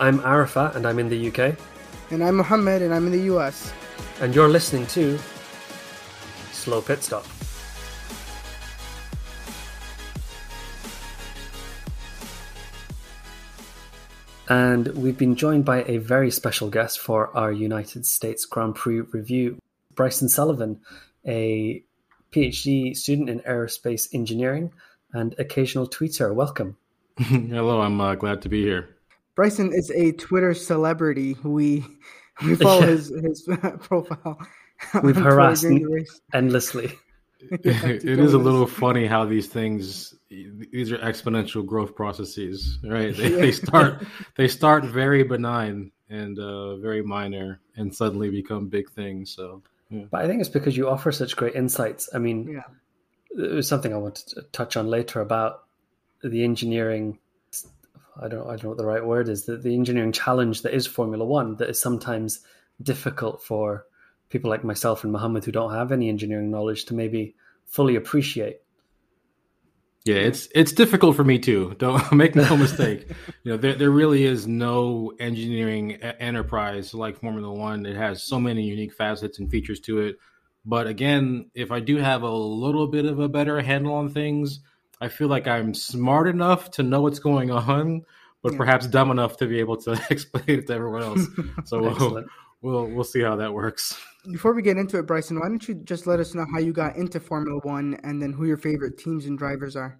I'm Arafat and I'm in the UK. And I'm Mohammed and I'm in the US. And you're listening to Slow Pit Stop. And we've been joined by a very special guest for our United States Grand Prix review, Bryson Sullivan, a PhD student in aerospace engineering and occasional tweeter. Welcome. Hello, I'm uh, glad to be here. Bryson is a Twitter celebrity. We we follow yeah. his his profile. We've harassed endlessly. it is a little funny how these things these are exponential growth processes right they, they start they start very benign and uh, very minor and suddenly become big things so yeah. but i think it's because you offer such great insights i mean yeah. it was something i wanted to touch on later about the engineering i don't i don't know what the right word is the, the engineering challenge that is formula one that is sometimes difficult for people like myself and Mohammed who don't have any engineering knowledge to maybe fully appreciate. Yeah, it's it's difficult for me too. Don't make no mistake. You know, there there really is no engineering enterprise like Formula One. It has so many unique facets and features to it. But again, if I do have a little bit of a better handle on things, I feel like I'm smart enough to know what's going on, but yeah. perhaps dumb enough to be able to explain it to everyone else. So we'll, we'll we'll see how that works. Before we get into it, Bryson, why don't you just let us know how you got into Formula One and then who your favorite teams and drivers are?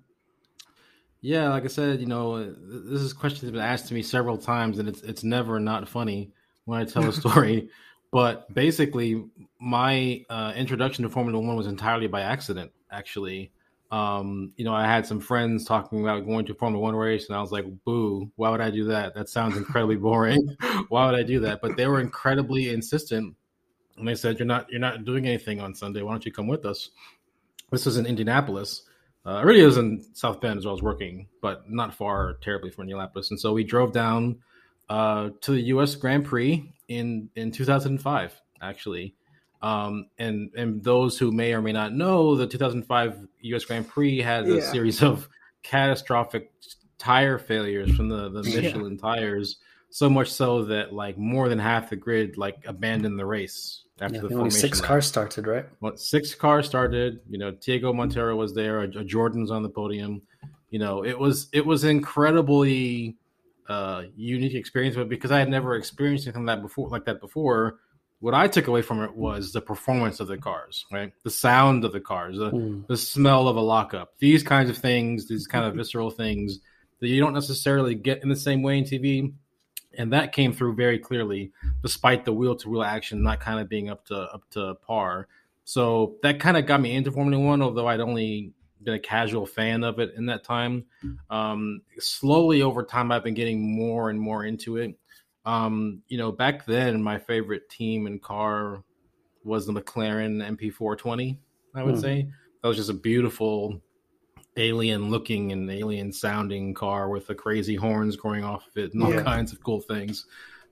Yeah, like I said, you know, this is a question that's been asked to me several times, and it's it's never not funny when I tell a story. but basically, my uh, introduction to Formula One was entirely by accident. Actually, um, you know, I had some friends talking about going to Formula One race, and I was like, "Boo! Why would I do that? That sounds incredibly boring. why would I do that?" But they were incredibly insistent, and they said, "You're not, you're not doing anything on Sunday. Why don't you come with us?" This was in Indianapolis. Uh, really was in South Bend as I was working, but not far terribly from Indianapolis. And so we drove down uh, to the U.S. Grand Prix in in 2005, actually. Um, and and those who may or may not know, the 2005 U.S. Grand Prix had a yeah. series of catastrophic tire failures from the the Michelin yeah. tires, so much so that like more than half the grid like abandoned the race after yeah, the only six cars started, right? Well, six cars started. You know, Tiago Monteiro was there. Jordan's on the podium. You know, it was it was incredibly uh, unique experience, but because I had never experienced anything like that before, like that before what I took away from it was the performance of the cars, right? The sound of the cars, the, mm. the smell of a lockup, these kinds of things, these kind of visceral things that you don't necessarily get in the same way in TV. And that came through very clearly, despite the wheel to wheel action not kind of being up to up to par. So that kind of got me into Formula One, although I'd only been a casual fan of it in that time. Um, slowly over time, I've been getting more and more into it. Um, you know, back then, my favorite team and car was the McLaren MP4-20. I would mm. say that was just a beautiful alien looking and alien sounding car with the crazy horns going off of it and all yeah. kinds of cool things.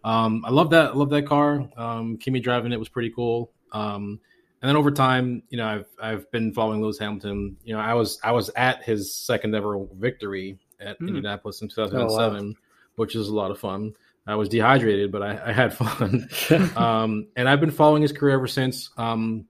Um, I love that. I love that car. Um, Kimi driving it was pretty cool. Um, and then over time, you know, I've I've been following Lewis Hamilton. You know, I was I was at his second ever victory at mm. Indianapolis in 2007, oh, wow. which is a lot of fun. I was dehydrated, but I, I had fun. um, and I've been following his career ever since. Um,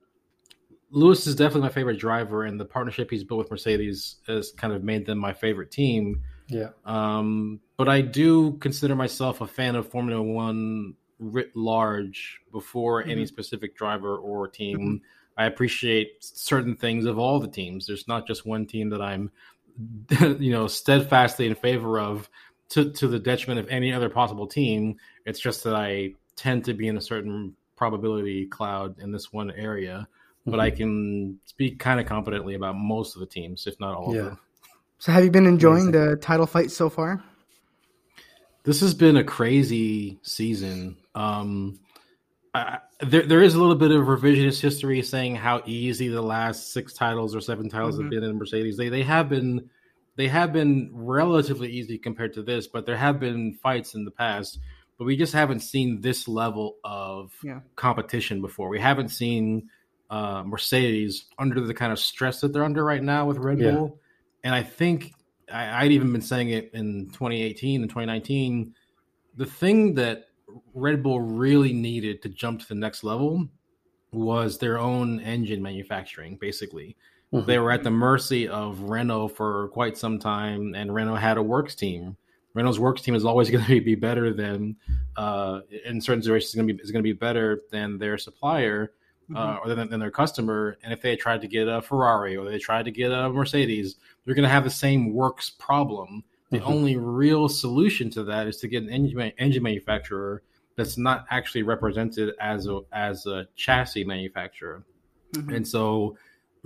Lewis is definitely my favorite driver, and the partnership he's built with Mercedes has kind of made them my favorite team. Yeah. Um, but I do consider myself a fan of Formula One writ large before mm-hmm. any specific driver or team. Mm-hmm. I appreciate certain things of all the teams. There's not just one team that I'm, you know, steadfastly in favor of to to the detriment of any other possible team. It's just that I tend to be in a certain probability cloud in this one area, but mm-hmm. I can speak kind of confidently about most of the teams, if not all yeah. of them. So, have you been enjoying the title fight so far? This has been a crazy season. Um, I, there, there is a little bit of revisionist history saying how easy the last six titles or seven titles mm-hmm. have been in Mercedes. They they have been they have been relatively easy compared to this, but there have been fights in the past. But we just haven't seen this level of yeah. competition before. We haven't seen uh, Mercedes under the kind of stress that they're under right now with Red yeah. Bull. And I think I, I'd even been saying it in 2018 and 2019 the thing that Red Bull really needed to jump to the next level was their own engine manufacturing, basically. Mm-hmm. They were at the mercy of Renault for quite some time, and Renault had a works team. Renault's works team is always going to be better than, uh, in certain situations, is going to be is going to be better than their supplier uh, mm-hmm. or than, than, their customer. And if they tried to get a Ferrari or they tried to get a Mercedes, they're going to have the same works problem. The mm-hmm. only real solution to that is to get an engine, engine manufacturer that's not actually represented as a as a chassis manufacturer. Mm-hmm. And so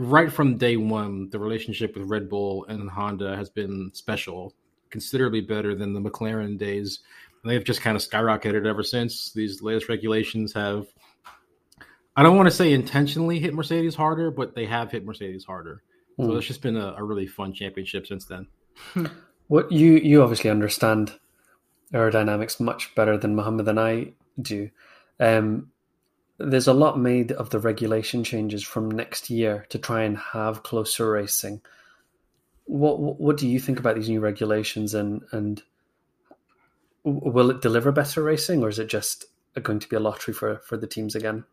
right from day one, the relationship with Red Bull and Honda has been special, considerably better than the McLaren days. And they've just kind of skyrocketed ever since. These latest regulations have, I don't want to say intentionally hit Mercedes harder, but they have hit Mercedes harder. Mm. So hmm. it's just been a, a, really fun championship since then. what you you obviously understand aerodynamics much better than Mohammed and I do. Um, there's a lot made of the regulation changes from next year to try and have closer racing. What what do you think about these new regulations and and will it deliver better racing or is it just going to be a lottery for for the teams again?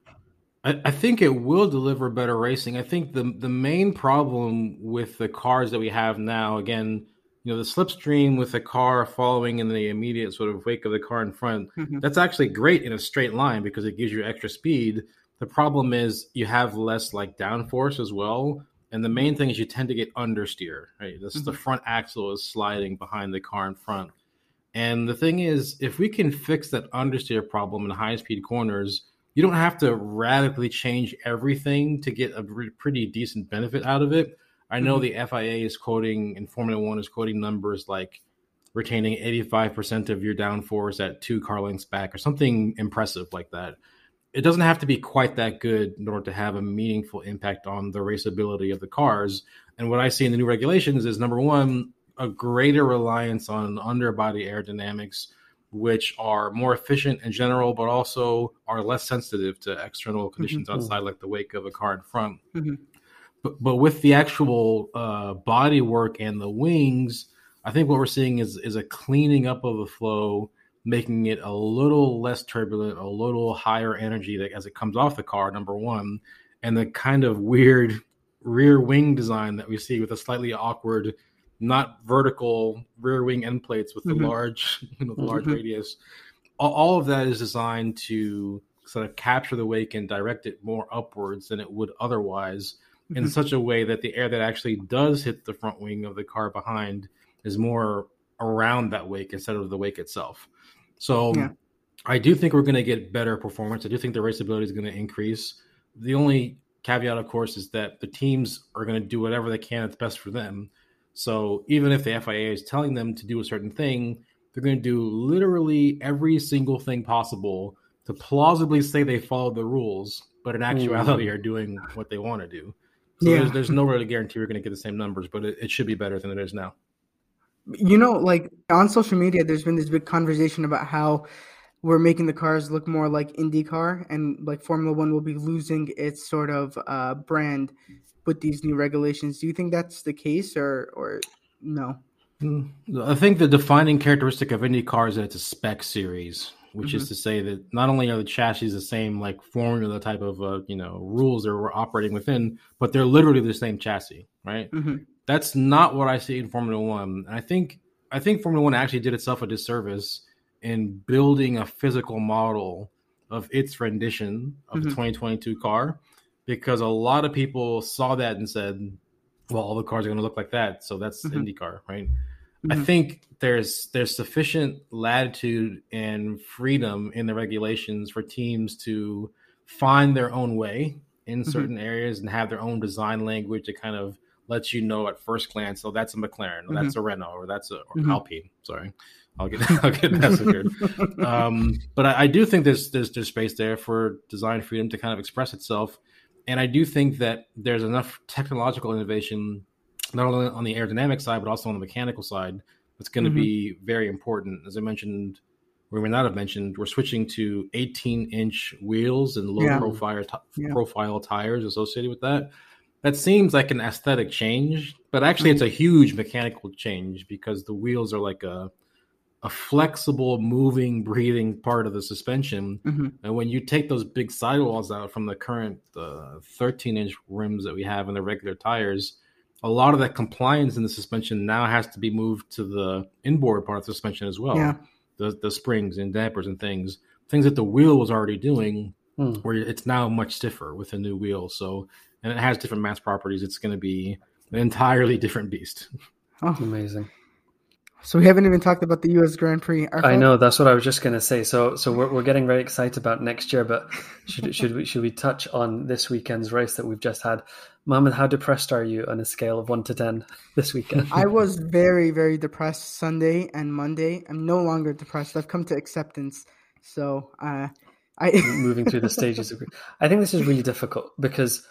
I, think it will deliver better racing. I think the the main problem with the cars that we have now, again, you know the slipstream with the car following in the immediate sort of wake of the car in front mm-hmm. that's actually great in a straight line because it gives you extra speed the problem is you have less like downforce as well and the main thing is you tend to get understeer right this mm-hmm. the front axle is sliding behind the car in front and the thing is if we can fix that understeer problem in high speed corners you don't have to radically change everything to get a pretty decent benefit out of it I know mm-hmm. the FIA is quoting and Formula One is quoting numbers like retaining 85% of your downforce at two car lengths back or something impressive like that. It doesn't have to be quite that good in order to have a meaningful impact on the raceability of the cars. And what I see in the new regulations is number one, a greater reliance on underbody aerodynamics, which are more efficient in general, but also are less sensitive to external conditions mm-hmm. outside, like the wake of a car in front. Mm-hmm but, but with the actual uh, body work and the wings, I think what we're seeing is is a cleaning up of the flow, making it a little less turbulent, a little higher energy that, as it comes off the car. Number one, and the kind of weird rear wing design that we see with a slightly awkward, not vertical rear wing end plates with the mm-hmm. large, you know, the mm-hmm. large radius. All, all of that is designed to sort of capture the wake and direct it more upwards than it would otherwise in mm-hmm. such a way that the air that actually does hit the front wing of the car behind is more around that wake instead of the wake itself. So yeah. I do think we're going to get better performance. I do think the raceability is going to increase. The only caveat, of course, is that the teams are going to do whatever they can that's best for them. So even if the FIA is telling them to do a certain thing, they're going to do literally every single thing possible to plausibly say they followed the rules, but in actuality mm. are doing what they want to do. So yeah. there's, there's no really guarantee we're going to get the same numbers, but it, it should be better than it is now. You know, like on social media, there's been this big conversation about how we're making the cars look more like IndyCar, and like Formula One will be losing its sort of uh, brand with these new regulations. Do you think that's the case, or or no? Hmm. I think the defining characteristic of IndyCar is that it's a spec series which mm-hmm. is to say that not only are the chassis the same like formula type of uh, you know rules that we're operating within, but they're literally the same chassis, right? Mm-hmm. That's not what I see in Formula One. And I think I think Formula One actually did itself a disservice in building a physical model of its rendition of mm-hmm. the 2022 car because a lot of people saw that and said, well, all the cars are going to look like that. So that's mm-hmm. IndyCar, right? Mm-hmm. I think there's there's sufficient latitude and freedom in the regulations for teams to find their own way in mm-hmm. certain mm-hmm. areas and have their own design language that kind of lets you know at first glance, oh, that's a McLaren, or mm-hmm. that's a Renault, or that's a or mm-hmm. Alpine. Sorry, I'll get I'll get massacred. um, but I, I, do think there's there's there's space there for design freedom to kind of express itself, and I do think that there's enough technological innovation not only on the aerodynamic side but also on the mechanical side that's going to mm-hmm. be very important as i mentioned we may not have mentioned we're switching to 18 inch wheels and low yeah. profile t- yeah. profile tires associated with that that seems like an aesthetic change but actually mm-hmm. it's a huge mechanical change because the wheels are like a a flexible, moving, breathing part of the suspension. Mm-hmm. And when you take those big sidewalls out from the current uh, 13 inch rims that we have in the regular tires, a lot of that compliance in the suspension now has to be moved to the inboard part of the suspension as well. Yeah. The, the springs and dampers and things, things that the wheel was already doing, mm. where it's now much stiffer with a new wheel. So, and it has different mass properties. It's going to be an entirely different beast. Oh, amazing. So we haven't even talked about the U.S. Grand Prix. I know that's what I was just going to say. So, so we're, we're getting very excited about next year, but should should we should we touch on this weekend's race that we've just had? Mohammed, how depressed are you on a scale of one to ten this weekend? I was very very depressed Sunday and Monday. I'm no longer depressed. I've come to acceptance. So, uh, I moving through the stages of. grief. I think this is really difficult because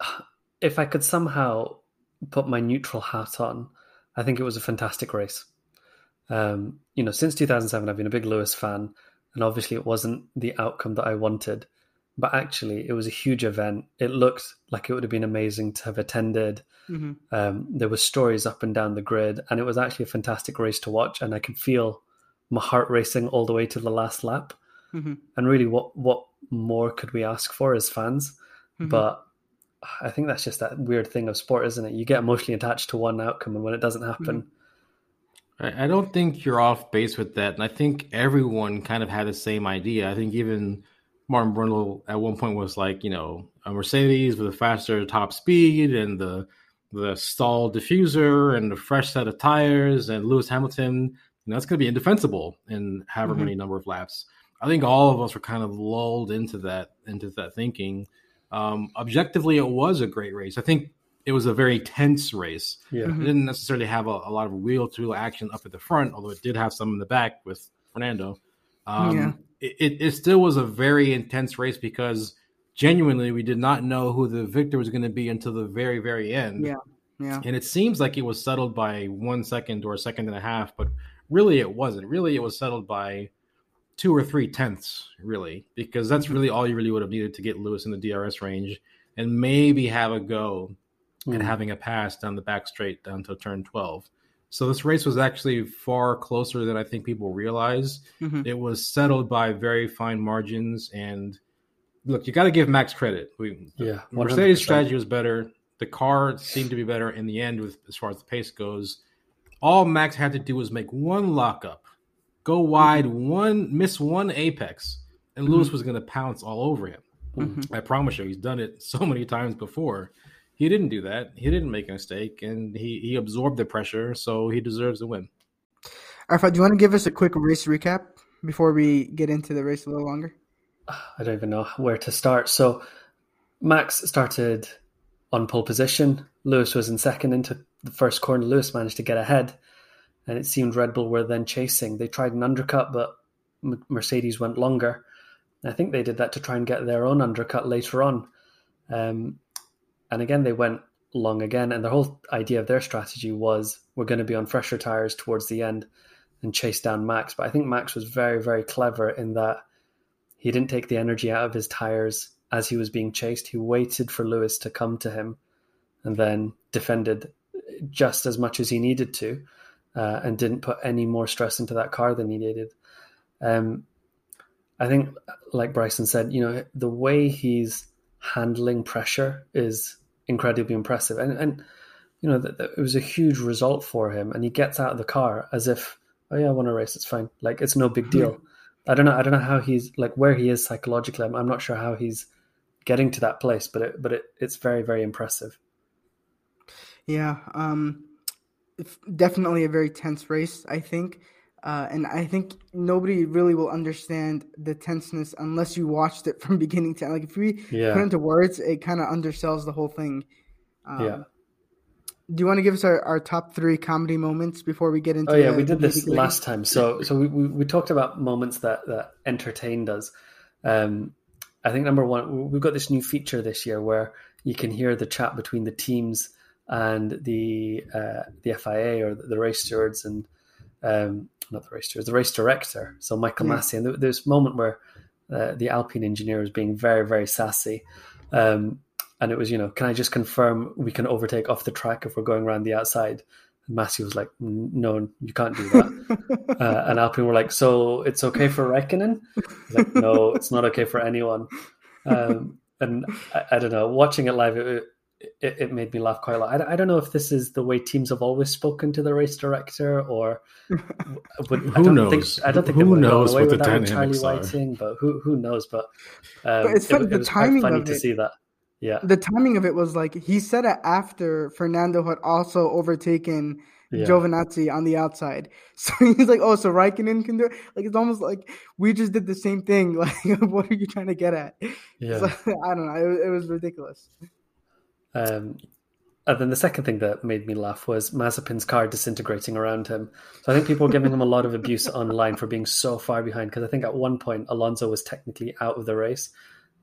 if I could somehow put my neutral hat on I think it was a fantastic race. Um, you know, since 2007, I've been a big Lewis fan, and obviously it wasn't the outcome that I wanted, but actually it was a huge event. It looked like it would have been amazing to have attended. Mm-hmm. Um, there were stories up and down the grid, and it was actually a fantastic race to watch. And I could feel my heart racing all the way to the last lap. Mm-hmm. And really, what what more could we ask for as fans? Mm-hmm. But I think that's just that weird thing of sport, isn't it? You get emotionally attached to one outcome, and when it doesn't happen, I don't think you're off base with that. And I think everyone kind of had the same idea. I think even Martin Brundle at one point was like, you know, a Mercedes with a faster top speed and the the stall diffuser and the fresh set of tires and Lewis Hamilton, you know, that's going to be indefensible in however mm-hmm. many number of laps. I think all of us were kind of lulled into that into that thinking. Um, objectively, it was a great race. I think it was a very tense race. Yeah. Mm-hmm. It didn't necessarily have a, a lot of wheel to wheel action up at the front, although it did have some in the back with Fernando. Um, yeah. It, it, still was a very intense race because genuinely we did not know who the victor was going to be until the very, very end. Yeah. Yeah. And it seems like it was settled by one second or a second and a half, but really it wasn't. Really, it was settled by two or three tenths, really, because that's mm-hmm. really all you really would have needed to get Lewis in the DRS range and maybe have a go mm. and having a pass down the back straight down to turn 12. So this race was actually far closer than I think people realize. Mm-hmm. It was settled by very fine margins. And look, you got to give Max credit. We, yeah, 100%. Mercedes' strategy was better. The car seemed to be better in the end, with as far as the pace goes. All Max had to do was make one lockup go wide mm-hmm. one, miss one apex, and Lewis mm-hmm. was going to pounce all over him. Mm-hmm. I promise you, he's done it so many times before. He didn't do that. He didn't make a mistake, and he he absorbed the pressure, so he deserves a win. Arfa, do you want to give us a quick race recap before we get into the race a little longer? I don't even know where to start. So, Max started on pole position. Lewis was in second into the first corner. Lewis managed to get ahead and it seemed Red Bull were then chasing. They tried an undercut, but Mercedes went longer. I think they did that to try and get their own undercut later on. Um, and again, they went long again. And the whole idea of their strategy was we're going to be on fresher tires towards the end and chase down Max. But I think Max was very, very clever in that he didn't take the energy out of his tires as he was being chased. He waited for Lewis to come to him and then defended just as much as he needed to uh, and didn't put any more stress into that car than he needed. Um, I think, like Bryson said, you know, the way he's handling pressure is incredibly impressive, and and you know, that it was a huge result for him, and he gets out of the car as if, oh yeah, I want to race, it's fine, like it's no big deal. I don't know, I don't know how he's like where he is psychologically. I'm, I'm not sure how he's getting to that place, but it, but it, it's very very impressive. Yeah, um, definitely a very tense race, I think. Uh, and I think nobody really will understand the tenseness unless you watched it from beginning to end. Like if we yeah. put into words, it kind of undersells the whole thing. Um, yeah. Do you want to give us our, our top three comedy moments before we get into? Oh yeah, the, we did this last time. So so we, we, we talked about moments that that entertained us. Um, I think number one, we've got this new feature this year where you can hear the chat between the teams and the uh, the FIA or the race stewards and um, not the race stewards, the race director. So Michael yeah. Masi, and there's this moment where uh, the Alpine engineer was being very very sassy, um, and it was you know, can I just confirm we can overtake off the track if we're going around the outside? And Masi was like, "No, you can't do that." uh, and Alpine were like, "So it's okay for Raikkonen?" like, "No, it's not okay for anyone." Um, and I, I, don't know. Watching it live, it, it, it, made me laugh quite a lot. I, I, don't know if this is the way teams have always spoken to the race director, or would, who I don't knows? Think, I don't think who knows what the dynamics Charlie are. Whiting, but who who knows? But, um, but it's fun, the timing of to it. see that. Yeah, the timing of it was like he said it after Fernando had also overtaken yeah. Giovinazzi on the outside. So he's like, "Oh, so Raikkonen can do it." Like it's almost like we just did the same thing. Like, what are you trying to get at? Yeah, so, I don't know. It, it was ridiculous. Um, and then the second thing that made me laugh was Mazepin's car disintegrating around him. So I think people were giving him a lot of abuse online for being so far behind. Because I think at one point Alonso was technically out of the race,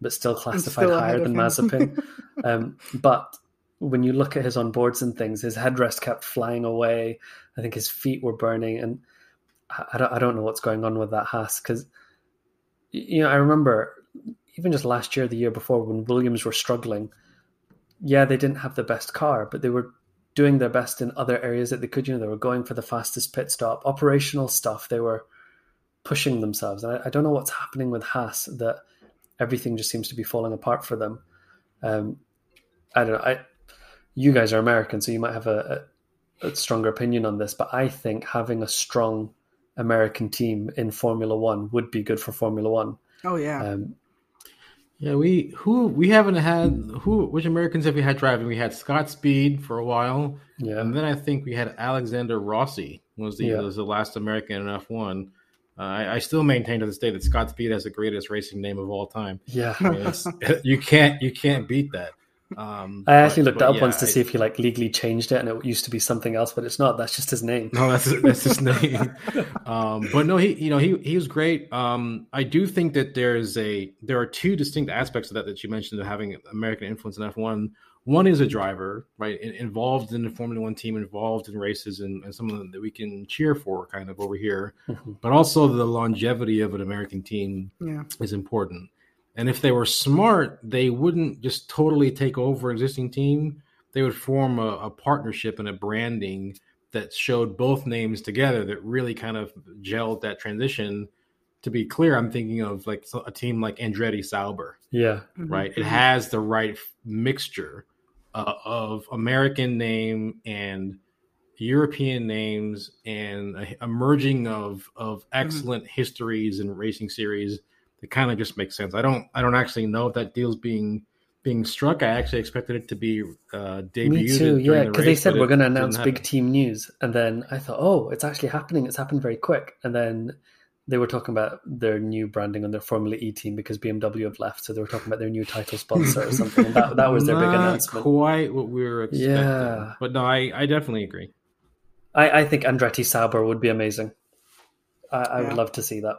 but still classified still higher than Mazepin. um, but when you look at his onboards and things, his headrest kept flying away. I think his feet were burning, and I don't, I don't know what's going on with that Haas because you know I remember even just last year, the year before, when Williams were struggling yeah, they didn't have the best car, but they were doing their best in other areas that they could. You know, they were going for the fastest pit stop, operational stuff. They were pushing themselves. I, I, don't know what's happening with Haas that everything just seems to be falling apart for them. Um, I don't know. I, you guys are American, so you might have a, a, a stronger opinion on this, but I think having a strong American team in Formula One would be good for Formula One. Oh yeah. Um, yeah, we who we haven't had who which Americans have we had driving? We had Scott Speed for a while, yeah, and then I think we had Alexander Rossi was the yeah. was the last American in F one. Uh, I, I, still maintain to this day that Scott Speed has the greatest racing name of all time. Yeah, you can't you can't beat that. Um, I actually but, looked but up yeah, once to I, see if he like legally changed it, and it used to be something else, but it's not. That's just his name. No, that's that's his name. um, but no, he you know he he was great. Um, I do think that there's a there are two distinct aspects of that that you mentioned of having American influence in F one. One is a driver, right, involved in the Formula One team, involved in races, and, and someone that we can cheer for, kind of over here. Mm-hmm. But also the longevity of an American team yeah. is important. And if they were smart, they wouldn't just totally take over existing team. They would form a, a partnership and a branding that showed both names together that really kind of gelled that transition. To be clear, I'm thinking of like a team like Andretti Sauber. Yeah. Right. It has the right mixture uh, of American name and European names and a, a merging of of mm-hmm. excellent mm-hmm. histories and racing series it kind of just makes sense. I don't I don't actually know if that deal's being being struck. I actually expected it to be uh, debuted. Me too, yeah, because the they said we're going to announce big team news, and then I thought, oh, it's actually happening. It's happened very quick, and then they were talking about their new branding on their Formula E team because BMW have left, so they were talking about their new title sponsor or something. And that that was their big announcement. Quite what we were expecting. Yeah, but no, I I definitely agree. I I think Andretti Sauber would be amazing. I, I yeah. would love to see that.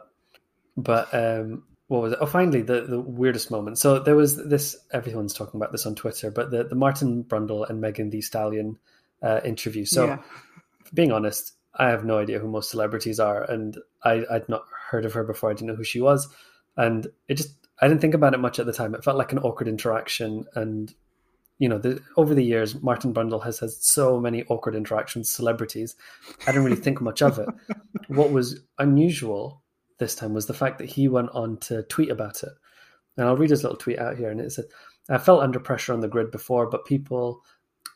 But um, what was it? Oh, finally, the, the weirdest moment. So there was this. Everyone's talking about this on Twitter, but the the Martin Brundle and Megan Thee Stallion uh, interview. So, yeah. being honest, I have no idea who most celebrities are, and I I'd not heard of her before. I didn't know who she was, and it just I didn't think about it much at the time. It felt like an awkward interaction, and you know, the, over the years, Martin Brundle has had so many awkward interactions, celebrities. I didn't really think much of it. What was unusual this time was the fact that he went on to tweet about it. And I'll read his little tweet out here. And it said, I felt under pressure on the grid before, but people,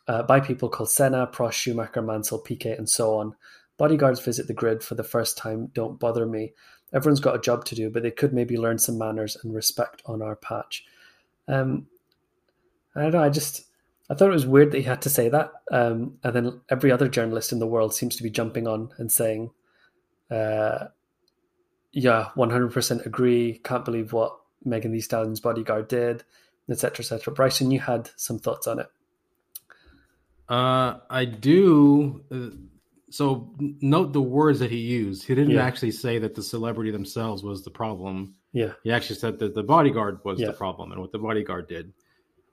uh, by people called Senna, Prost, Schumacher, Mansell, Piquet, and so on. Bodyguards visit the grid for the first time. Don't bother me. Everyone's got a job to do, but they could maybe learn some manners and respect on our patch. Um, I don't know. I just I thought it was weird that he had to say that. Um, and then every other journalist in the world seems to be jumping on and saying, uh, yeah, 100% agree. Can't believe what Megan Thee Stallion's bodyguard did, etc., etc. Bryson, you had some thoughts on it. Uh, I do. Uh, so note the words that he used. He didn't yeah. actually say that the celebrity themselves was the problem. Yeah. He actually said that the bodyguard was yeah. the problem and what the bodyguard did.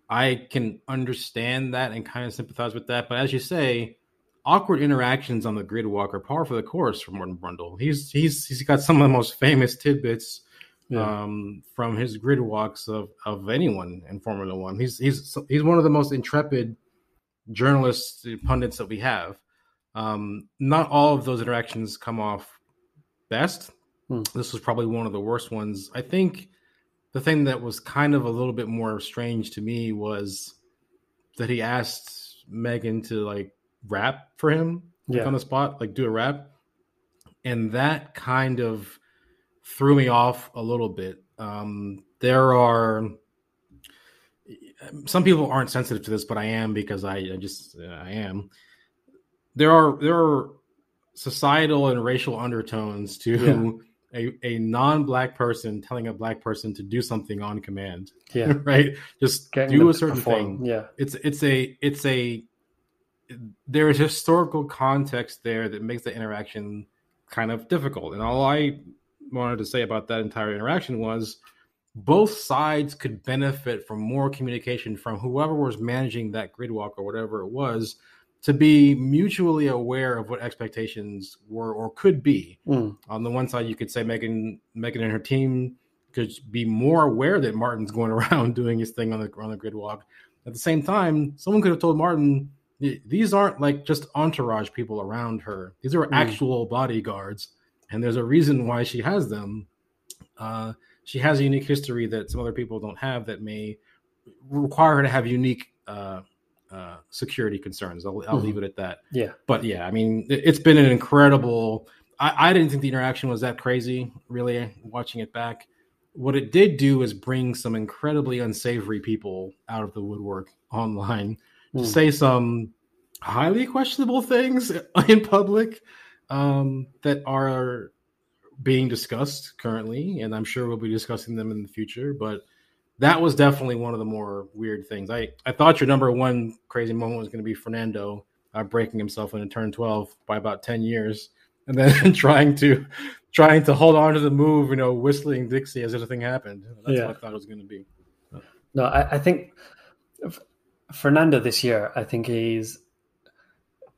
I can understand that and kind of sympathize with that. But as you say, awkward interactions on the grid walk are par for the course for Martin Brundle. He's he's he's got some of the most famous tidbits yeah. um, from his grid walks of, of anyone in Formula One. He's he's he's one of the most intrepid journalists pundits that we have. Um, not all of those interactions come off best. Hmm. This was probably one of the worst ones. I think the thing that was kind of a little bit more strange to me was that he asked Megan to like rap for him like, yeah. on the spot, like do a rap. And that kind of threw me off a little bit. Um, there are some people aren't sensitive to this, but I am because I, I just uh, I am. There are there are societal and racial undertones to yeah. a, a non-black person telling a black person to do something on command. Yeah. right. Just Getting do a certain perform. thing. Yeah. It's it's a it's a there is historical context there that makes the interaction kind of difficult. And all I wanted to say about that entire interaction was both sides could benefit from more communication from whoever was managing that grid walk or whatever it was to be mutually aware of what expectations were or could be. Mm. On the one side, you could say Megan, Megan and her team could be more aware that Martin's going around doing his thing on the on the grid walk. At the same time, someone could have told Martin, these aren't like just entourage people around her. These are mm. actual bodyguards, and there's a reason why she has them. Uh, she has a unique history that some other people don't have that may require her to have unique uh, uh, security concerns. I'll, I'll mm-hmm. leave it at that. Yeah. But yeah, I mean, it, has been an incredible. I, I didn't think the interaction was that crazy, really, watching it back. What it did do is bring some incredibly unsavory people out of the woodwork online mm. to say some highly questionable things in public um, that are being discussed currently, and I'm sure we'll be discussing them in the future. But that was definitely one of the more weird things. I, I thought your number one crazy moment was going to be Fernando uh, braking himself into turn 12 by about 10 years, and then trying to trying to hold on to the move, you know, whistling Dixie as if nothing happened. That's yeah. what I thought it was going to be. No, I, I think Fernando this year, I think he's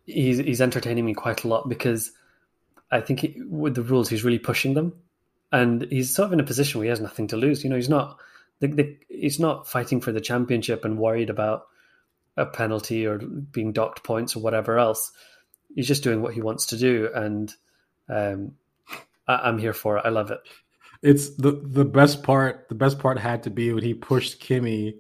he's he's entertaining me quite a lot because I think he, with the rules, he's really pushing them, and he's sort of in a position where he has nothing to lose. You know, he's not the, the, he's not fighting for the championship and worried about a penalty or being docked points or whatever else. He's just doing what he wants to do, and um, I, am here for it. I love it. It's the the best part. The best part had to be when he pushed Kimi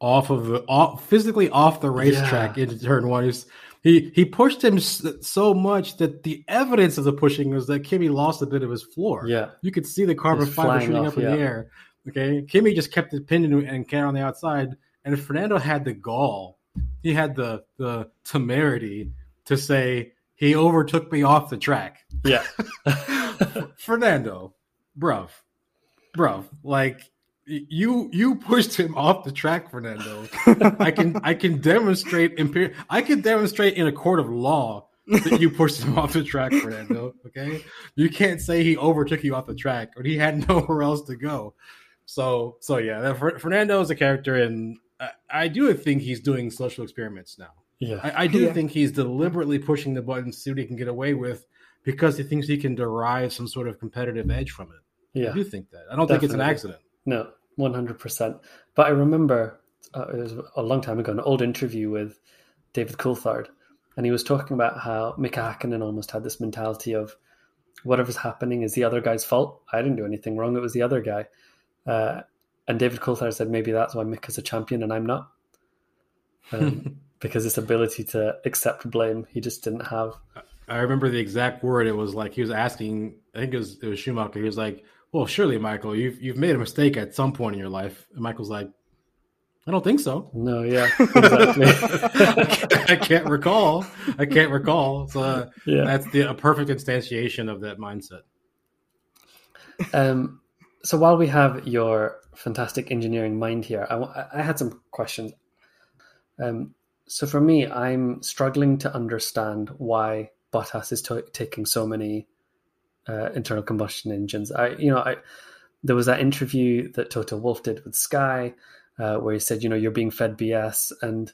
off of the off, physically off the racetrack yeah. into turn one. He's, he he pushed him so much that the evidence of the pushing was that Kimi lost a bit of his floor. Yeah, you could see the carbon fiber shooting off, up in yeah. the air. Okay, Kimi just kept it pinned and can on the outside, and Fernando had the gall. He had the the temerity to say he overtook me off the track. Yeah, Fernando, bruv, bruv, like you you pushed him off the track, Fernando. I can I can demonstrate imperial. I can demonstrate in a court of law that you pushed him off the track, Fernando. Okay, you can't say he overtook you off the track or he had nowhere else to go. So so yeah, Fernando is a character, and I, I do think he's doing social experiments now. Yeah, I, I do yeah. think he's deliberately pushing the buttons to see what he can get away with because he thinks he can derive some sort of competitive edge from it. Yeah, I do think that. I don't Definitely. think it's an accident. No, one hundred percent. But I remember uh, it was a long time ago, an old interview with David Coulthard, and he was talking about how Mika Hakkinen almost had this mentality of whatever's happening is the other guy's fault. I didn't do anything wrong; it was the other guy. Uh, and David Coulthard said maybe that's why Mika's a champion and I'm not, um, because this ability to accept blame he just didn't have. I remember the exact word. It was like he was asking. I think it was it was Schumacher. He was like, well, surely, Michael, you've you've made a mistake at some point in your life. And Michael's like, I don't think so. No, yeah, exactly. I, can't, recall. I can't recall. So uh, yeah. that's the a perfect instantiation of that mindset. Um, so while we have your fantastic engineering mind here, I, I had some questions. Um, so for me, I'm struggling to understand why Bottas is t- taking so many uh, internal combustion engines. I, you know, I there was that interview that Toto Wolff did with Sky, uh, where he said, you know, you're being fed BS, and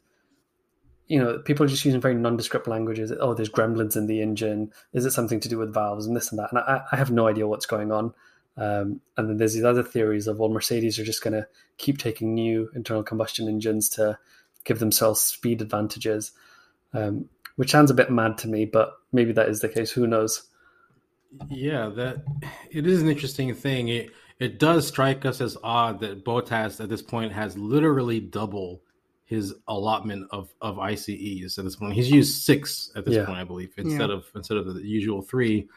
you know, people are just using very nondescript languages. Oh, there's gremlins in the engine. Is it something to do with valves and this and that? And I, I have no idea what's going on. Um, and then there's these other theories of well, Mercedes are just going to keep taking new internal combustion engines to give themselves speed advantages. Um, which sounds a bit mad to me, but maybe that is the case. Who knows? Yeah, that it is an interesting thing. It it does strike us as odd that Bottas at this point has literally double his allotment of of ICEs at this point. He's used six at this yeah. point, I believe, instead yeah. of instead of the usual three.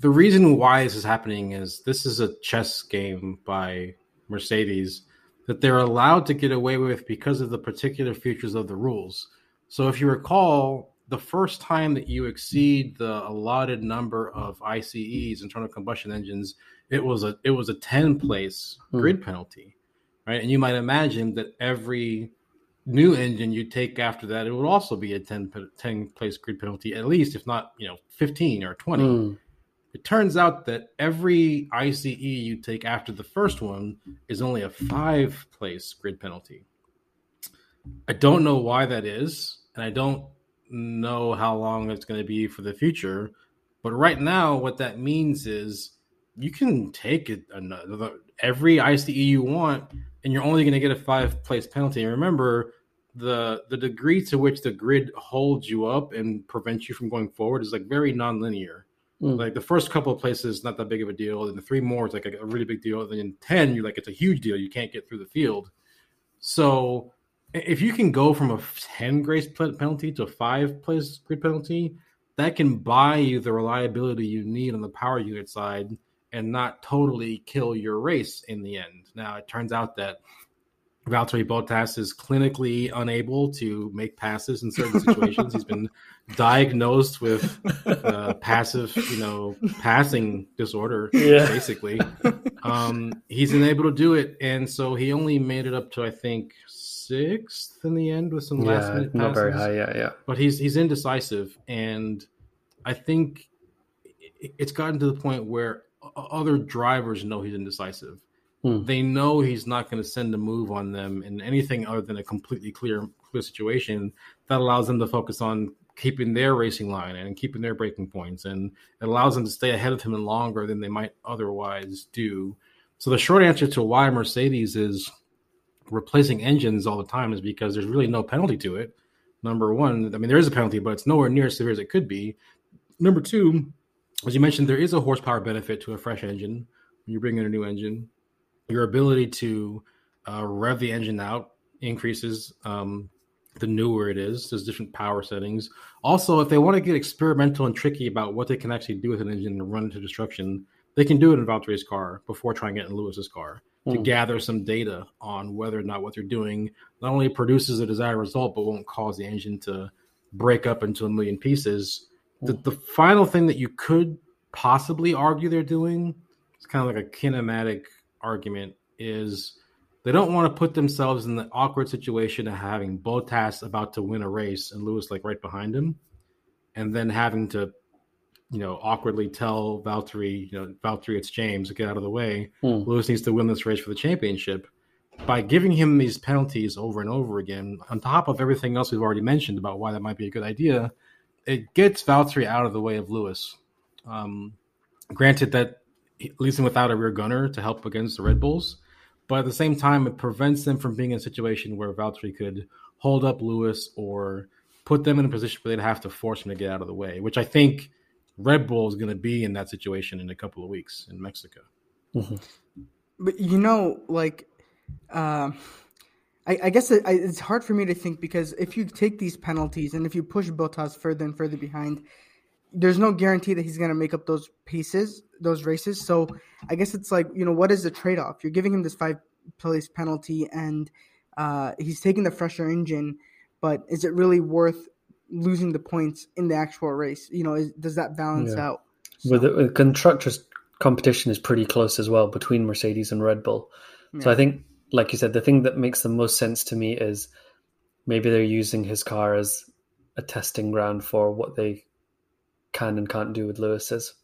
The reason why this is happening is this is a chess game by Mercedes that they're allowed to get away with because of the particular features of the rules. So if you recall, the first time that you exceed the allotted number of ICEs, internal combustion engines, it was a it was a 10 place hmm. grid penalty. Right. And you might imagine that every new engine you take after that, it would also be a 10, 10 place grid penalty, at least, if not, you know, 15 or 20. Hmm. It turns out that every ICE you take after the first one is only a five place grid penalty. I don't know why that is, and I don't know how long it's going to be for the future. But right now, what that means is you can take it another, every ICE you want, and you're only going to get a five place penalty. And remember, the the degree to which the grid holds you up and prevents you from going forward is like very nonlinear. Mm. Like the first couple of places, not that big of a deal. And the three more is like a, a really big deal. And then in 10, you're like, it's a huge deal. You can't get through the field. So if you can go from a 10 grace penalty to a five place grid penalty, that can buy you the reliability you need on the power unit side and not totally kill your race in the end. Now, it turns out that Valtteri Bottas is clinically unable to make passes in certain situations. He's been diagnosed with uh, passive, you know, passing disorder, yeah. basically. Um, he's unable to do it, and so he only made it up to I think sixth in the end with some yeah, last minute passes. Not very high, yeah, yeah. But he's he's indecisive, and I think it's gotten to the point where other drivers know he's indecisive Hmm. They know he's not going to send a move on them in anything other than a completely clear clear situation that allows them to focus on keeping their racing line and keeping their braking points, and it allows them to stay ahead of him and longer than they might otherwise do. So the short answer to why Mercedes is replacing engines all the time is because there's really no penalty to it. Number one, I mean there is a penalty, but it's nowhere near as severe as it could be. Number two, as you mentioned, there is a horsepower benefit to a fresh engine when you bring in a new engine your ability to uh, rev the engine out increases um, the newer it is. There's different power settings. Also, if they want to get experimental and tricky about what they can actually do with an engine and run into destruction, they can do it in Valtteri's car before trying it in Lewis's car. To hmm. gather some data on whether or not what they're doing not only produces a desired result, but won't cause the engine to break up into a million pieces. Mm. The, hmm. the final thing that you could possibly argue they're doing it's kind of like a kinematic argument is they don't want to put themselves in the awkward situation of having Bottas about to win a race and Lewis like right behind him, and then having to, you know, awkwardly tell Valtteri, you know, Valtteri, it's James, get out of the way. Hmm. Lewis needs to win this race for the championship. By giving him these penalties over and over again, on top of everything else we've already mentioned about why that might be a good idea, it gets Valtteri out of the way of Lewis. Um, granted that leaves him without a rear gunner to help against the Red Bulls. But at the same time, it prevents them from being in a situation where Valtteri could hold up Lewis or put them in a position where they'd have to force him to get out of the way, which I think Red Bull is going to be in that situation in a couple of weeks in Mexico. Mm-hmm. But you know, like, uh, I, I, guess it, I, it's hard for me to think because if you take these penalties and if you push Bottas further and further behind, there's no guarantee that he's going to make up those paces, those races. So I guess it's like, you know, what is the trade off? You're giving him this five place penalty and uh, he's taking the fresher engine, but is it really worth losing the points in the actual race? You know, is, does that balance yeah. out? So. With the constructors competition is pretty close as well between Mercedes and Red Bull. Yeah. So I think, like you said, the thing that makes the most sense to me is maybe they're using his car as a testing ground for what they can and can't do with Lewis's.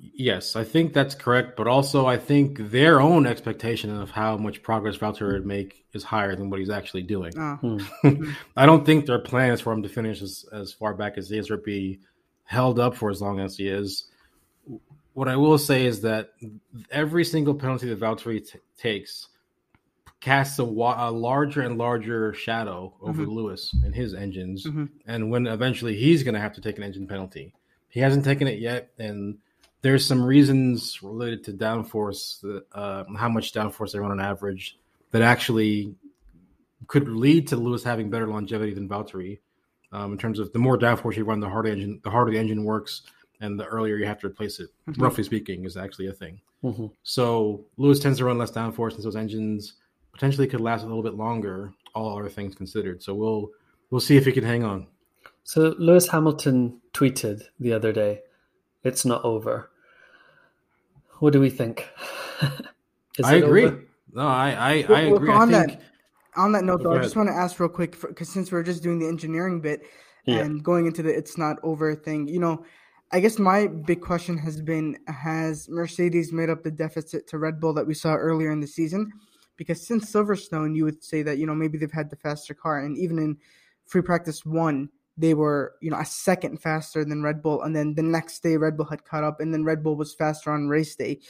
Yes, I think that's correct. But also, I think their own expectation of how much progress Valtteri would make is higher than what he's actually doing. Oh. I don't think their plan is for him to finish as, as far back as he is or be held up for as long as he is. What I will say is that every single penalty that Valtteri t- takes casts a, a, larger and larger shadow over mm-hmm. Lewis and his engines, mm-hmm. and when eventually he's going to have to take an engine penalty. He hasn't taken it yet, and there's some reasons related to downforce, uh, how much downforce they run on average, that actually could lead to Lewis having better longevity than Valtteri. Um, in terms of the more downforce you run, the harder engine, the harder the engine works, and the earlier you have to replace it. Mm-hmm. Roughly speaking, is actually a thing. Mm-hmm. So Lewis tends to run less downforce, and those engines potentially could last a little bit longer. All other things considered, so we'll we'll see if he can hang on. So Lewis Hamilton tweeted the other day, "It's not over." What do we think? I agree. Over? No, I I, I agree. on I think, that on that note, though, I just want to ask real quick because since we're just doing the engineering bit yeah. and going into the "it's not over" thing, you know, I guess my big question has been: Has Mercedes made up the deficit to Red Bull that we saw earlier in the season? Because since Silverstone, you would say that you know maybe they've had the faster car, and even in free practice one, they were you know a second faster than Red Bull, and then the next day Red Bull had caught up, and then Red Bull was faster on race day.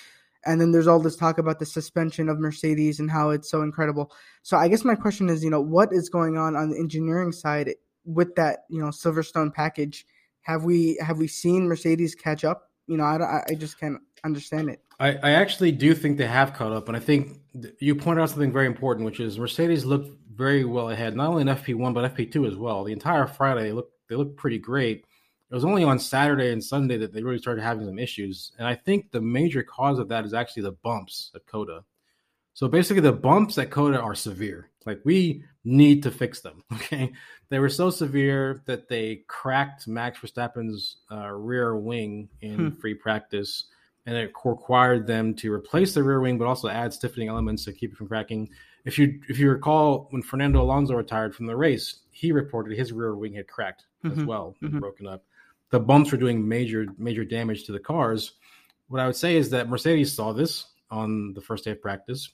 And then there's all this talk about the suspension of Mercedes and how it's so incredible. So I guess my question is, you know, what is going on on the engineering side with that, you know, Silverstone package? Have we have we seen Mercedes catch up? You know, I, I just can't understand it. I, I actually do think they have caught up, and I think you pointed out something very important, which is Mercedes looked very well ahead, not only in FP one but FP two as well. The entire Friday, they looked they looked pretty great. It was only on Saturday and Sunday that they really started having some issues, and I think the major cause of that is actually the bumps at COTA. So basically, the bumps at COTA are severe. Like we need to fix them. Okay, they were so severe that they cracked Max Verstappen's uh, rear wing in hmm. free practice, and it required them to replace the rear wing, but also add stiffening elements to keep it from cracking. If you if you recall, when Fernando Alonso retired from the race, he reported his rear wing had cracked mm-hmm. as well, mm-hmm. broken up. The bumps were doing major major damage to the cars. What I would say is that Mercedes saw this on the first day of practice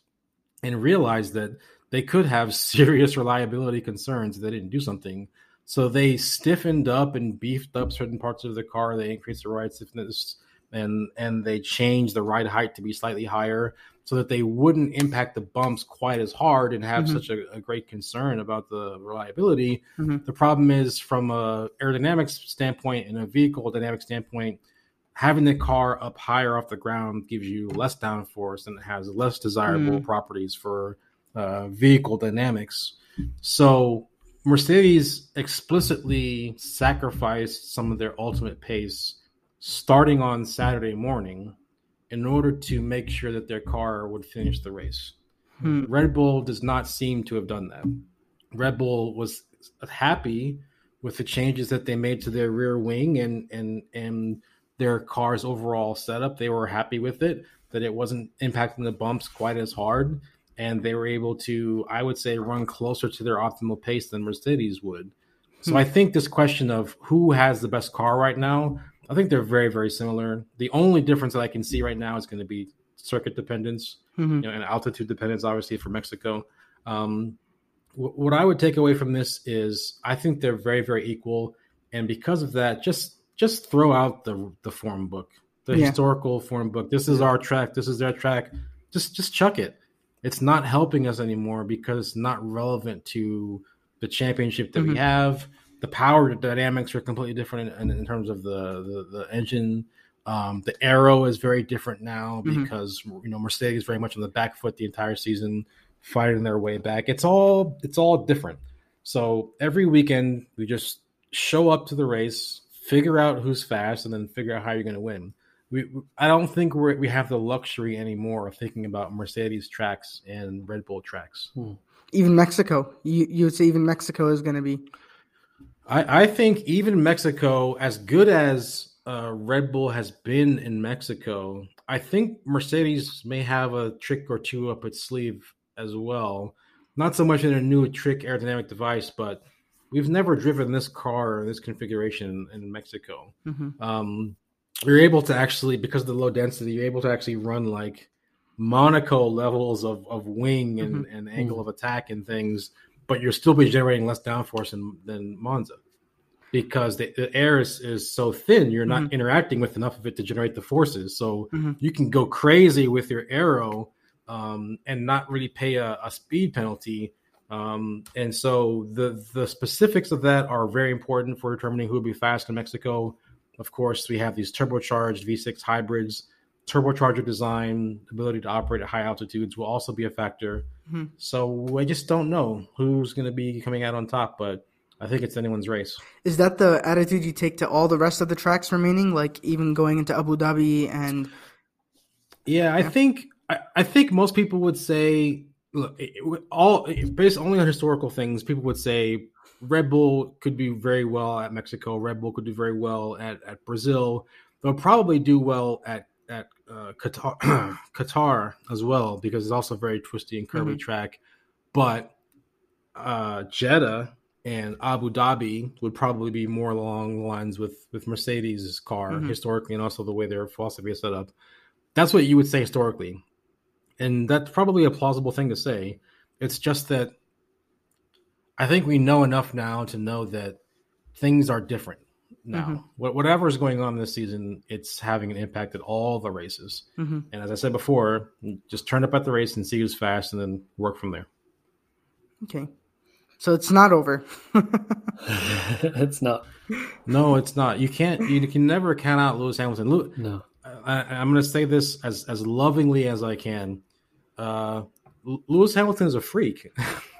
and realized that they could have serious reliability concerns if they didn't do something. So they stiffened up and beefed up certain parts of the car. They increased the ride stiffness and and they changed the ride height to be slightly higher so that they wouldn't impact the bumps quite as hard and have mm-hmm. such a, a, great concern about the reliability. Mm-hmm. The problem is from a aerodynamics standpoint and a vehicle dynamic standpoint, having the car up higher off the ground gives you less downforce and it has less desirable mm-hmm. properties for uh, vehicle dynamics. So Mercedes explicitly sacrificed some of their ultimate pace starting on Saturday morning in order to make sure that their car would finish the race. Hmm. Red Bull does not seem to have done that. Red Bull was happy with the changes that they made to their rear wing and and and their car's overall setup. They were happy with it that it wasn't impacting the bumps quite as hard and they were able to I would say run closer to their optimal pace than Mercedes would. So hmm. I think this question of who has the best car right now I think they're very, very similar. The only difference that I can see right now is going to be circuit dependence mm-hmm. you know, and altitude dependence, obviously, for Mexico. Um, w- what I would take away from this is I think they're very, very equal. And because of that, just just throw out the the form book, the yeah. historical form book. This is our track. This is their track. Just just chuck it. It's not helping us anymore because it's not relevant to the championship that mm-hmm. we have the power dynamics are completely different in, in terms of the the, the engine. Um, the aero is very different now mm-hmm. because you know Mercedes very much on the back foot the entire season, fighting their way back. It's all it's all different. So every weekend we just show up to the race, figure out who's fast, and then figure out how you're going to win. We, I don't think we we have the luxury anymore of thinking about Mercedes tracks and Red Bull tracks. Hmm. Even Mexico, you you would say even Mexico is going to be I, I think even Mexico, as good as uh, Red Bull has been in Mexico, I think Mercedes may have a trick or two up its sleeve as well. Not so much in a new trick aerodynamic device, but we've never driven this car or this configuration in, in Mexico. Mm-hmm. Um, you're able to actually, because of the low density, you're able to actually run like Monaco levels of, of wing and, mm-hmm. and angle mm-hmm. of attack and things but you'll still be generating less downforce than, than Monza because the, the air is, is so thin, you're not mm-hmm. interacting with enough of it to generate the forces. So mm-hmm. you can go crazy with your aero um, and not really pay a, a speed penalty. Um, and so the the specifics of that are very important for determining who will be fast in Mexico. Of course, we have these turbocharged V6 hybrids, turbocharger design, ability to operate at high altitudes will also be a factor. Mm-hmm. So I just don't know who's going to be coming out on top, but I think it's anyone's race. Is that the attitude you take to all the rest of the tracks remaining, like even going into Abu Dhabi and? Yeah, I yeah. think I, I think most people would say look, all based only on historical things, people would say Red Bull could do very well at Mexico. Red Bull could do very well at, at Brazil. They'll probably do well at at uh, Qatar, Qatar as well because it's also very twisty and curvy mm-hmm. track. But uh, Jeddah and Abu Dhabi would probably be more along the lines with with Mercedes' car mm-hmm. historically, and also the way their philosophy is set up. That's what you would say historically and that's probably a plausible thing to say. It's just that I think we know enough now to know that things are different now. Mm-hmm. Whatever is going on this season, it's having an impact at all the races. Mm-hmm. And as I said before, just turn up at the race and see who's fast, and then work from there. Okay, so it's not over. it's not. No, it's not. You can't. You can never count out Lewis Hamilton. no. I, am going to say this as as lovingly as I can. Uh, Lewis Hamilton is a freak.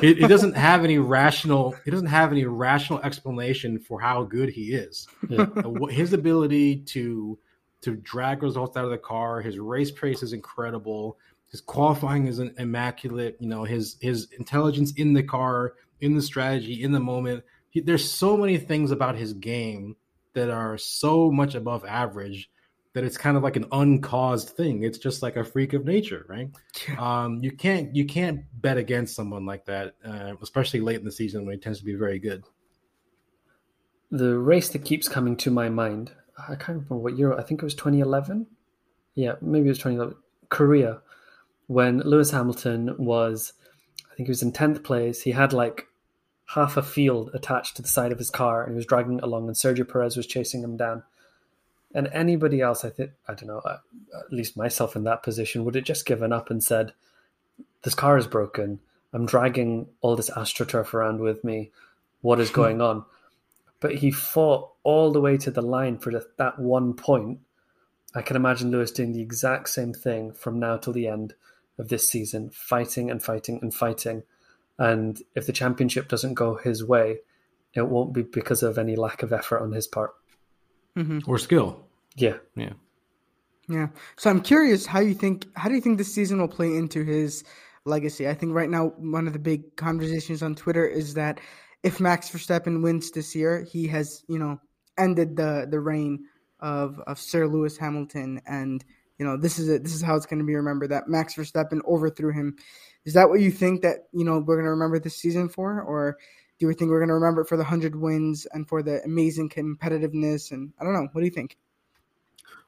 he, he, doesn't have any rational. He doesn't have any rational explanation for how good he is. Yeah. His ability to to drag results out of the car, his race pace is incredible. His qualifying is immaculate. You know his his intelligence in the car, in the strategy, in the moment. He, there's so many things about his game that are so much above average that it's kind of like an uncaused thing. It's just like a freak of nature, right? Um, you can't you can't bet against someone like that, uh, especially late in the season when he tends to be very good. The race that keeps coming to my mind, I can't remember what year. I think it was 2011. Yeah, maybe it was 2011. Korea, when Lewis Hamilton was, I think he was in 10th place. He had like half a field attached to the side of his car and he was dragging it along, and Sergio Perez was chasing him down and anybody else, I think, I don't know, uh, at least myself in that position, would have just given up and said, "This car is broken. I'm dragging all this astroturf around with me. What is going on?" But he fought all the way to the line for that one point. I can imagine Lewis doing the exact same thing from now till the end of this season, fighting and fighting and fighting. And if the championship doesn't go his way, it won't be because of any lack of effort on his part mm-hmm. or skill. Yeah, yeah, yeah. So I'm curious how you think how do you think this season will play into his legacy? I think right now one of the big conversations on Twitter is that if Max Verstappen wins this year, he has you know ended the the reign of of Sir Lewis Hamilton, and you know this is it. This is how it's going to be remembered that Max Verstappen overthrew him. Is that what you think that you know we're going to remember this season for, or do you think we're going to remember it for the hundred wins and for the amazing competitiveness? And I don't know. What do you think?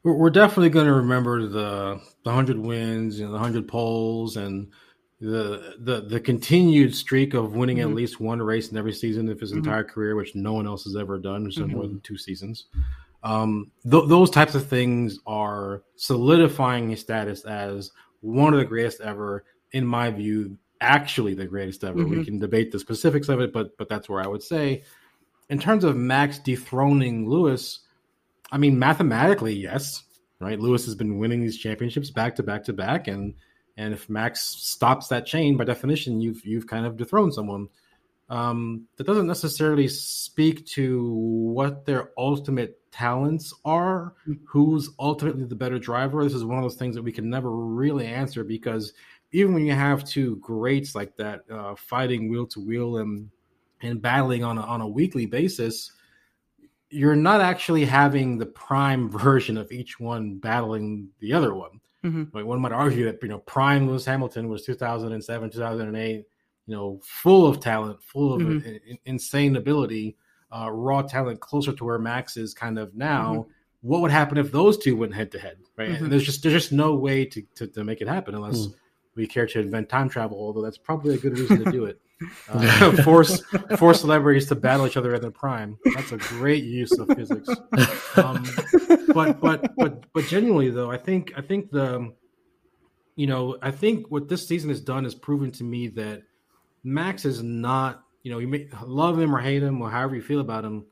We're definitely going to remember the the hundred wins and the hundred poles and the the the continued streak of winning mm-hmm. at least one race in every season of his mm-hmm. entire career, which no one else has ever done, which mm-hmm. more than two seasons. Um, th- those types of things are solidifying his status as one of the greatest ever, in my view actually the greatest ever. Mm-hmm. We can debate the specifics of it, but but that's where I would say, in terms of Max dethroning Lewis, I mean mathematically, yes, right. Lewis has been winning these championships back to back to back, and and if Max stops that chain, by definition, you've you've kind of dethroned someone. Um, that doesn't necessarily speak to what their ultimate talents are, who's ultimately the better driver. This is one of those things that we can never really answer because even when you have two greats like that uh, fighting wheel to wheel and and battling on a, on a weekly basis, you're not actually having the prime version of each one battling the other one. Mm-hmm. Like one might argue that you know prime Lewis Hamilton was 2007, 2008, you know, full of talent, full of mm-hmm. insane ability, uh, raw talent, closer to where Max is kind of now. Mm-hmm. What would happen if those two went head to head, right? And mm-hmm. there's just there's just no way to, to, to make it happen unless mm we care to invent time travel, although that's probably a good reason to do it. Uh, force force celebrities to battle each other at their prime. That's a great use of physics. Um, but but but but genuinely though, I think I think the you know, I think what this season has done is proven to me that Max is not, you know, you may love him or hate him or however you feel about him.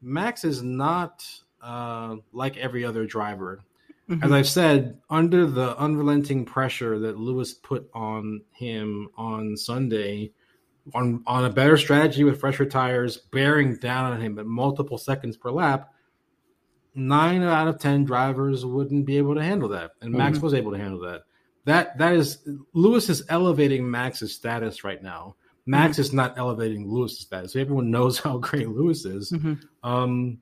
Max is not uh, like every other driver. Mm-hmm. As I've said, under the unrelenting pressure that Lewis put on him on Sunday, on on a better strategy with fresher tires, bearing down on him at multiple seconds per lap, nine out of ten drivers wouldn't be able to handle that, and Max mm-hmm. was able to handle that. That that is Lewis is elevating Max's status right now. Max mm-hmm. is not elevating Lewis's status. Everyone knows how great Lewis is. Mm-hmm. Um,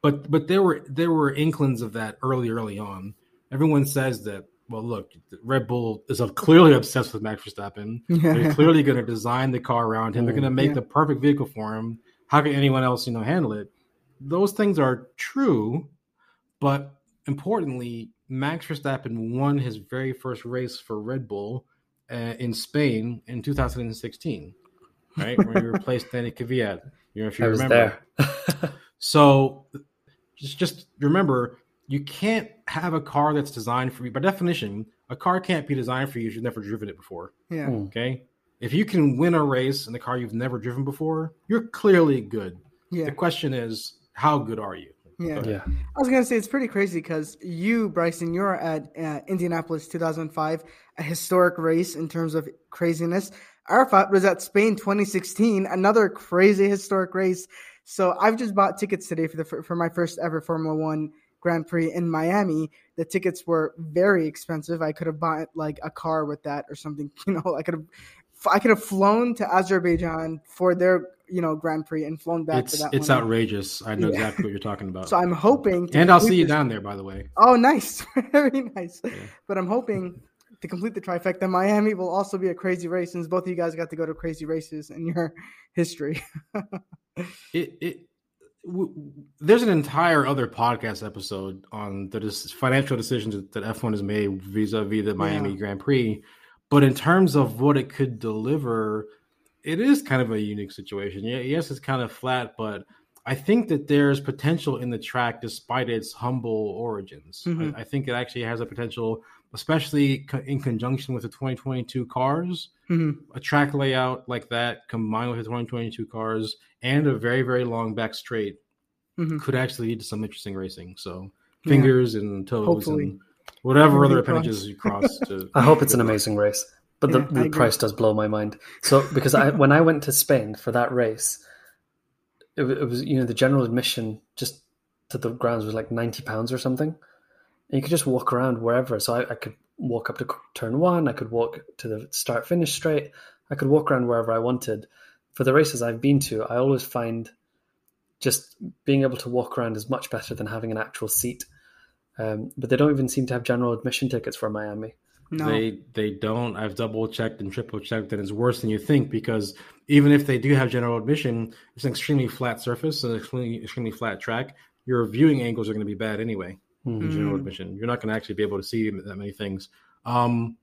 but but there were there were inklings of that early early on. Everyone says that. Well, look, Red Bull is clearly obsessed with Max Verstappen. They're clearly going to design the car around him. They're going to make yeah. the perfect vehicle for him. How can anyone else, you know, handle it? Those things are true, but importantly, Max Verstappen won his very first race for Red Bull uh, in Spain in 2016, right? Where he replaced Danny Kvyat. You know, if you I remember. so just just remember, you can't have a car that's designed for you. By definition, a car can't be designed for you if you've never driven it before. Yeah. Hmm. Okay. If you can win a race in a car you've never driven before, you're clearly good. Yeah. The question is, how good are you? Yeah. yeah. I was gonna say it's pretty crazy because you, Bryson, you're at uh, Indianapolis 2005, a historic race in terms of craziness. Arafat was at Spain 2016, another crazy historic race. So I've just bought tickets today for the for my first ever Formula One Grand Prix in Miami. The tickets were very expensive. I could have bought like a car with that or something. You know, I could have I could have flown to Azerbaijan for their you know Grand Prix and flown back it's. It's one. outrageous. I know yeah. exactly what you're talking about. so I'm hoping, and I'll see you down there, by the way. Oh, nice, very nice. Yeah. But I'm hoping to complete the trifecta. Miami will also be a crazy race, since both of you guys got to go to crazy races in your history. it it. W- there's an entire other podcast episode on the financial decisions that F1 has made vis-a-vis the Miami yeah. Grand Prix, but in terms of what it could deliver, it is kind of a unique situation. Yeah, yes, it's kind of flat, but I think that there's potential in the track despite its humble origins. Mm-hmm. I, I, think it actually has a potential, especially co- in conjunction with the 2022 cars. Mm-hmm. A track layout like that combined with the 2022 cars and a very, very long back straight mm-hmm. could actually lead to some interesting racing. So fingers yeah. and toes Hopefully. and whatever other appendages you cross. To, I hope it's an amazing race. But yeah, the, the price does blow my mind. So because I when I went to Spain for that race, it, it, was you know the general admission just to the grounds was like ninety pounds or something, and you could just walk around wherever. So I, I could walk up to turn one, I could walk to the start finish straight, I could walk around wherever I wanted. For the races I've been to, I always find just being able to walk around is much better than having an actual seat. Um, but they don't even seem to have general admission tickets for Miami. No. They they don't. I've double checked and triple checked, and it's worse than you think because even if they do have general admission, it's an extremely flat surface, an extremely extremely flat track. Your viewing angles are going to be bad anyway. Mm-hmm. General admission, you're not going to actually be able to see that many things. Um,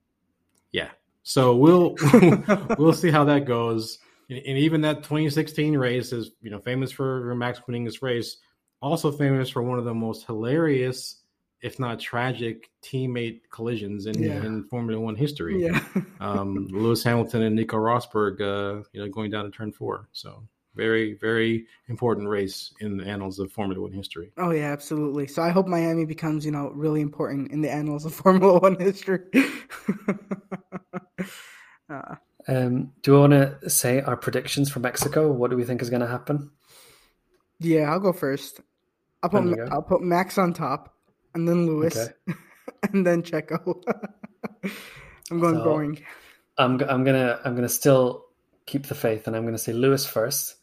yeah. So we'll we'll see how that goes. And even that 2016 race is you know famous for Max winning this race, also famous for one of the most hilarious if not tragic, teammate collisions in, yeah. in Formula One history. Yeah. um, Lewis Hamilton and Nico Rosberg, uh, you know, going down to turn four. So very, very important race in the annals of Formula One history. Oh yeah, absolutely. So I hope Miami becomes, you know, really important in the annals of Formula One history. uh, um, do we want to say our predictions for Mexico? What do we think is going to happen? Yeah, I'll go first. I'll put I'll put Max on top and then Lewis, okay. and then Checo. I'm going so, boring. I'm I'm gonna I'm gonna still keep the faith, and I'm gonna say Lewis first.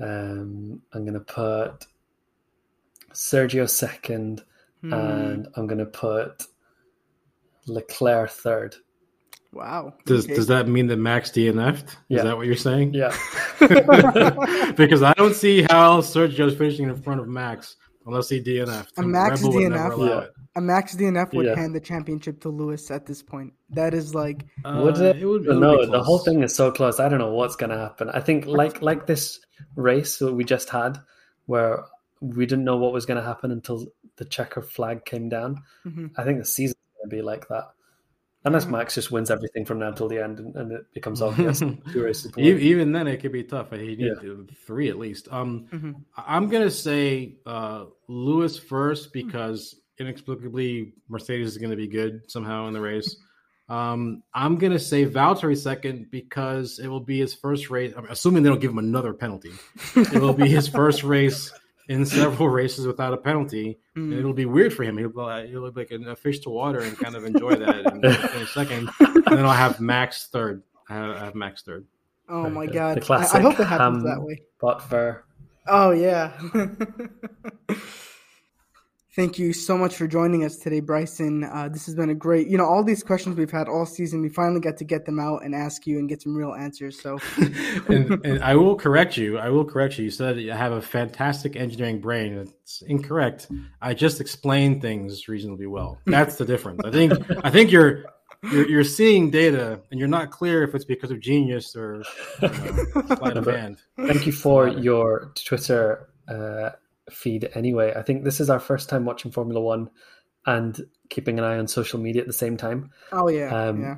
Um, I'm gonna put Sergio second, hmm. and I'm gonna put Leclerc third. Wow. Does okay. does that mean that Max DNF'd? Yeah. Is that what you're saying? Yeah. because I don't see how Sergio's finishing in front of Max unless he DNF. A max Rebel DNF, yeah. a max DNF would yeah. hand the championship to Lewis at this point. That is like, uh, would it? it, would, it no, would the whole thing is so close. I don't know what's going to happen. I think like like this race that we just had, where we didn't know what was going to happen until the checker flag came down. Mm-hmm. I think the season's going to be like that. Unless Max just wins everything from now till the end, and, and it becomes obvious. Even then, it could be tough. He need yeah. three at least. Um, mm-hmm. I'm gonna say uh, Lewis first because inexplicably Mercedes is gonna be good somehow in the race. Um, I'm gonna say Valtteri second because it will be his first race. I'm assuming they don't give him another penalty. it will be his first race in several races without a penalty. Mm. And it'll be weird for him. He'll, he'll look like a fish to water and kind of enjoy that in, in a second. And then I'll have Max third. I have, I have Max third. Oh my god! I, I, hope it happens that way. But for oh yeah. Thank you so much for joining us today, Bryson. Uh, this has been a great, you know, all these questions we've had all season. We finally got to get them out and ask you and get some real answers. So, and, and, I will correct you. I will correct you. You said you have a fantastic engineering brain. It's incorrect. I just explain things reasonably well. That's the difference. I think. I think you're you're, you're seeing data and you're not clear if it's because of genius or you know, sleight of hand. Thank you for your Twitter. Uh, feed anyway. I think this is our first time watching Formula One and keeping an eye on social media at the same time. Oh yeah, um, yeah.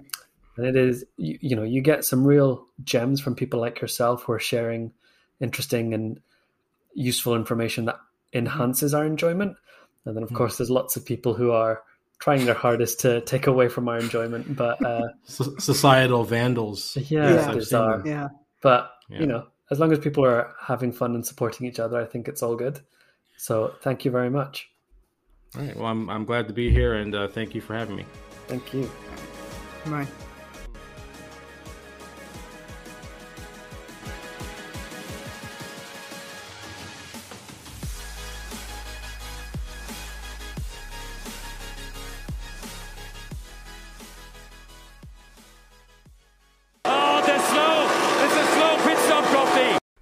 And it is you, you know you get some real gems from people like yourself who are sharing interesting and useful information that enhances our enjoyment. And then of mm. course there's lots of people who are trying their hardest to take away from our enjoyment, but uh, societal vandals. Yeah, yeah. yeah. But yeah. you know, as long as people are having fun and supporting each other, I think it's all good. So thank you very much. All right. Well, I'm, I'm glad to be here and uh, thank you for having me. Thank you. Bye.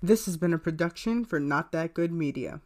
This has been a production for Not That Good Media.